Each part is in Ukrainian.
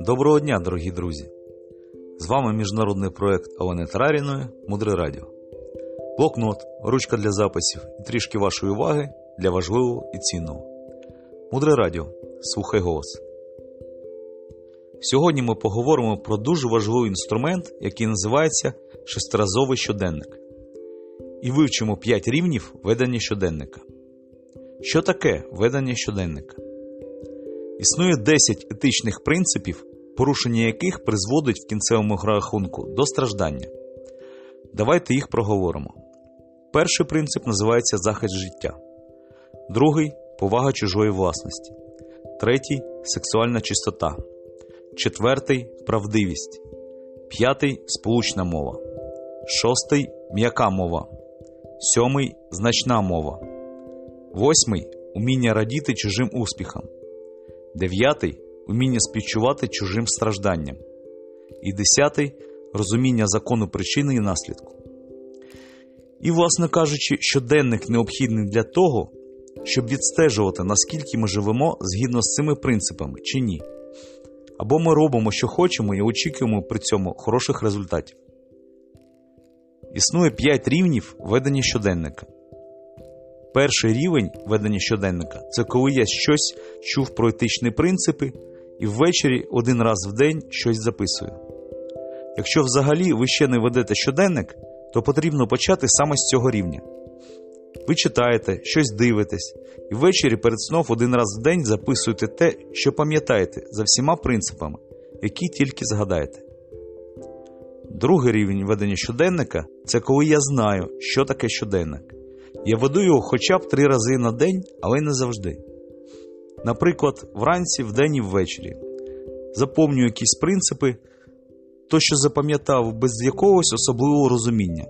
Доброго дня, дорогі друзі! З вами міжнародний проект Олени Тараріної Мудре Радіо. Блокнот, ручка для записів і трішки вашої уваги для важливого і цінного. Мудре Радіо. Слухай голос. Сьогодні ми поговоримо про дуже важливий інструмент, який називається шестиразовий щоденник. І вивчимо 5 рівнів ведення щоденника. Що таке ведення щоденника? Існує 10 етичних принципів, порушення яких призводить в кінцевому рахунку до страждання. Давайте їх проговоримо. Перший принцип називається захист життя, другий повага чужої власності, третій сексуальна чистота, четвертий правдивість, п'ятий сполучна мова, шостий м'яка мова, сьомий значна мова, восьмий уміння радіти чужим успіхам, дев'ятий уміння співчувати чужим стражданням, і десятий розуміння закону причини і наслідку. І, власне кажучи, щоденник необхідний для того, щоб відстежувати, наскільки ми живемо згідно з цими принципами чи ні. Або ми робимо, що хочемо, і очікуємо при цьому хороших результатів. Існує 5 рівнів ведення щоденника. Перший рівень ведення щоденника це коли я щось чув про етичні принципи і ввечері один раз в день щось записую. Якщо взагалі ви ще не ведете щоденник, то потрібно почати саме з цього рівня. Ви читаєте, щось дивитесь, і ввечері перед сном один раз в день записуєте те, що пам'ятаєте за всіма принципами, які тільки згадаєте. Другий рівень ведення щоденника це коли я знаю, що таке щоденник. Я веду його хоча б три рази на день, але не завжди. Наприклад, вранці, вдень і ввечері. Заповнюю якісь принципи, то, що запам'ятав без якогось особливого розуміння.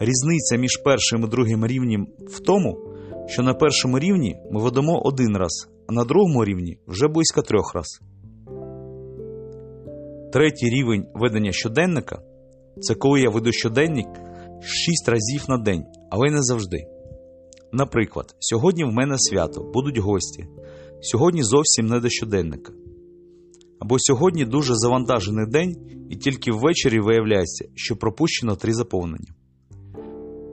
Різниця між першим і другим рівнем в тому, що на першому рівні ми ведемо один раз, а на другому рівні вже близько трьох раз. Третій рівень ведення щоденника це коли я веду щоденник 6 разів на день, але не завжди. Наприклад, сьогодні в мене свято, будуть гості. Сьогодні зовсім не до щоденника. Або сьогодні дуже завантажений день, і тільки ввечері виявляється, що пропущено три заповнення.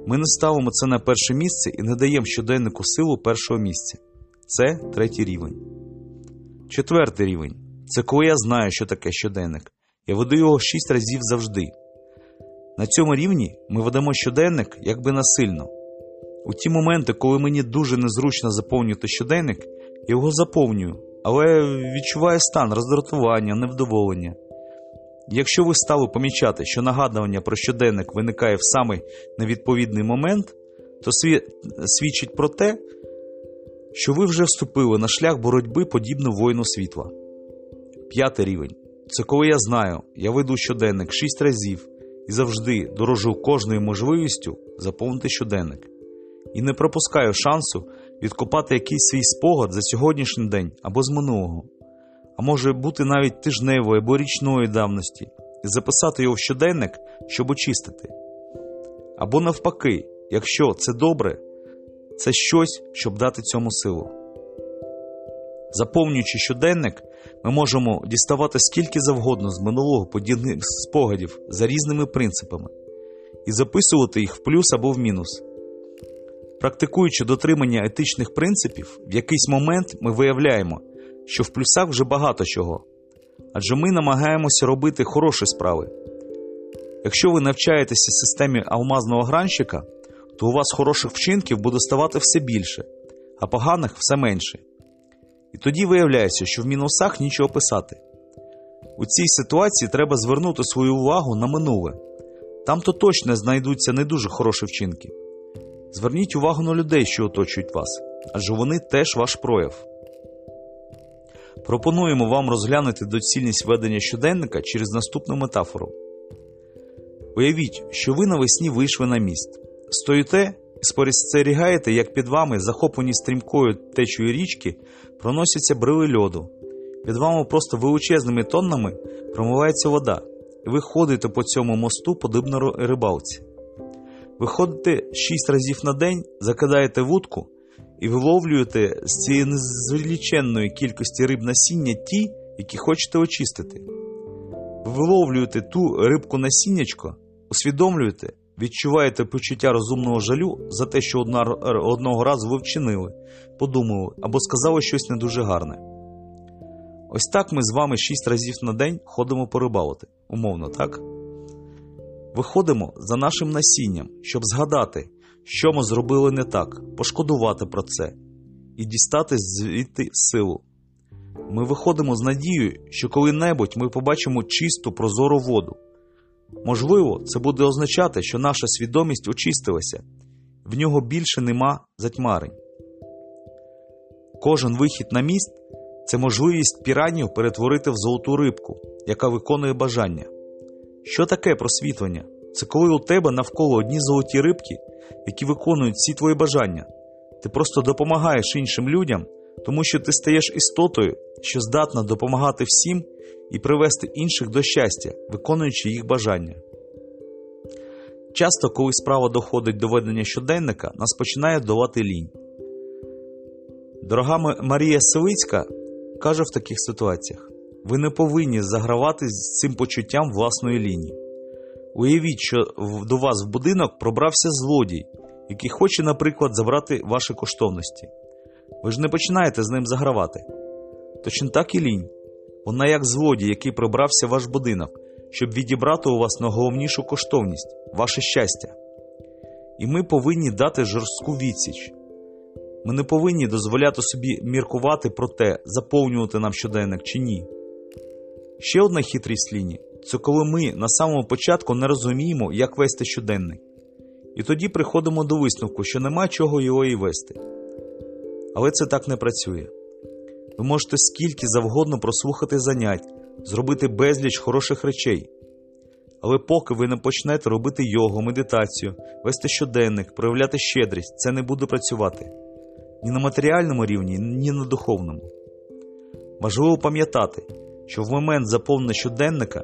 Ми не ставимо це на перше місце і не даємо щоденнику силу першого місця. Це третій рівень. Четвертий рівень це коли я знаю, що таке щоденник. Я веду його шість разів завжди. На цьому рівні ми ведемо щоденник якби насильно. У ті моменти, коли мені дуже незручно заповнювати щоденник, я його заповнюю, але відчуваю стан роздратування, невдоволення. Якщо ви стали помічати, що нагадування про щоденник виникає в самий невідповідний момент, то свідчить про те, що ви вже вступили на шлях боротьби подібно воїну світла. П'ятий рівень це коли я знаю, я веду щоденник 6 разів і завжди дорожу кожною можливістю заповнити щоденник. І не пропускаю шансу відкопати якийсь свій спогад за сьогоднішній день або з минулого, а може бути навіть тижневої або річної давності, і записати його в щоденник, щоб очистити. Або навпаки, якщо це добре, це щось, щоб дати цьому силу. Заповнюючи щоденник, ми можемо діставати скільки завгодно з минулого подібних спогадів за різними принципами і записувати їх в плюс або в мінус. Практикуючи дотримання етичних принципів, в якийсь момент ми виявляємо, що в плюсах вже багато чого, адже ми намагаємося робити хороші справи. Якщо ви навчаєтеся системі алмазного гранщика, то у вас хороших вчинків буде ставати все більше, а поганих все менше. І тоді виявляється, що в мінусах нічого писати. У цій ситуації треба звернути свою увагу на минуле. Там то точно знайдуться не дуже хороші вчинки. Зверніть увагу на людей, що оточують вас, адже вони теж ваш прояв. Пропонуємо вам розглянути доцільність ведення щоденника через наступну метафору. Уявіть, що ви навесні вийшли на міст, стоїте і спостерігаєте, як під вами, захоплені стрімкою течою річки, проносяться брили льоду. Під вами просто величезними тоннами промивається вода, і ви ходите по цьому мосту подібно рибалці. Ви ходите 6 разів на день, закидаєте вудку і виловлюєте з цієї незліченної кількості риб насіння ті, які хочете очистити. Ви виловлюєте ту рибку насіннячко, усвідомлюєте, відчуваєте почуття розумного жалю за те, що одна, одного разу ви вчинили, подумали або сказали щось не дуже гарне. Ось так ми з вами шість разів на день ходимо порибалити, умовно, так? Виходимо за нашим насінням, щоб згадати, що ми зробили не так, пошкодувати про це і дістати звідти силу. Ми виходимо з надією, що коли-небудь ми побачимо чисту прозору воду. Можливо, це буде означати, що наша свідомість очистилася, в нього більше нема затьмарень. Кожен вихід на міст це можливість піранів перетворити в золоту рибку, яка виконує бажання. Що таке просвітлення? Це коли у тебе навколо одні золоті рибки, які виконують всі твої бажання. Ти просто допомагаєш іншим людям, тому що ти стаєш істотою, що здатна допомагати всім і привести інших до щастя, виконуючи їх бажання. Часто, коли справа доходить до ведення щоденника, нас починає долати лінь. Дорога Марія Селицька каже в таких ситуаціях: ви не повинні загравати з цим почуттям власної лінії. Уявіть, що до вас в будинок пробрався злодій, який хоче, наприклад, забрати ваші коштовності. Ви ж не починаєте з ним загравати. Точно так і лінь. Вона як злодій, який пробрався в ваш будинок, щоб відібрати у вас найголовнішу коштовність ваше щастя. І ми повинні дати жорстку відсіч. Ми не повинні дозволяти собі міркувати про те, заповнювати нам щоденник чи ні. Ще одна хитрість лінії це коли ми на самому початку не розуміємо, як вести щоденник. І тоді приходимо до висновку, що нема чого його і вести. Але це так не працює. Ви можете скільки завгодно прослухати занять, зробити безліч хороших речей. Але поки ви не почнете робити йогу, медитацію, вести щоденник, проявляти щедрість, це не буде працювати ні на матеріальному рівні, ні на духовному. Важливо пам'ятати, що в момент заповнення щоденника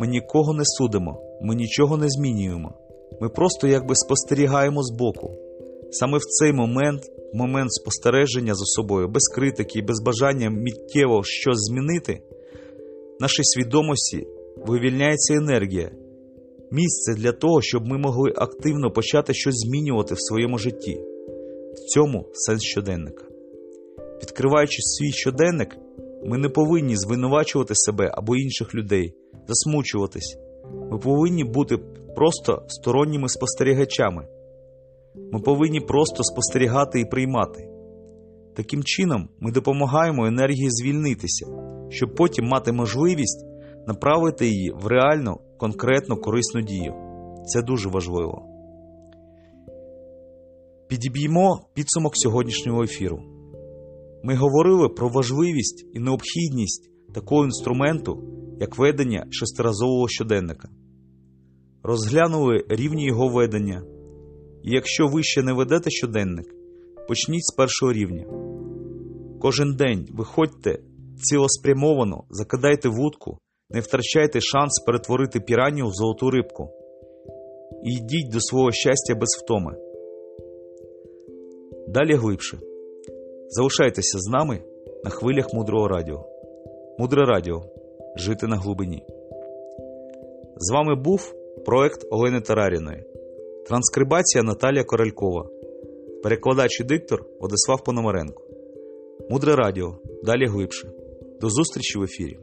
ми нікого не судимо, ми нічого не змінюємо. Ми просто якби спостерігаємо збоку. Саме в цей момент, момент спостереження за собою, без критики і без бажання миттєво щось змінити, в нашій свідомості вивільняється енергія, місце для того, щоб ми могли активно почати щось змінювати в своєму житті. В цьому сенс щоденника. Відкриваючи свій щоденник, ми не повинні звинувачувати себе або інших людей, засмучуватись. Ми повинні бути просто сторонніми спостерігачами. Ми повинні просто спостерігати і приймати. Таким чином, ми допомагаємо енергії звільнитися, щоб потім мати можливість направити її в реальну, конкретну корисну дію. Це дуже важливо. Підіб'ємо підсумок сьогоднішнього ефіру. Ми говорили про важливість і необхідність такого інструменту, як ведення шестиразового щоденника. Розглянули рівні його ведення. І якщо ви ще не ведете щоденник, почніть з першого рівня. Кожен день виходьте цілеспрямовано, закидайте вудку, не втрачайте шанс перетворити піранію в золоту рибку. І йдіть до свого щастя без втоми. Далі глибше. Залишайтеся з нами на хвилях мудрого радіо. Мудре радіо. Жити на глибині. З вами був проект Олени Тараріної. Транскрибація Наталія Королькова. Перекладач і диктор Владислав Пономаренко. Мудре радіо. Далі глибше. До зустрічі в ефірі.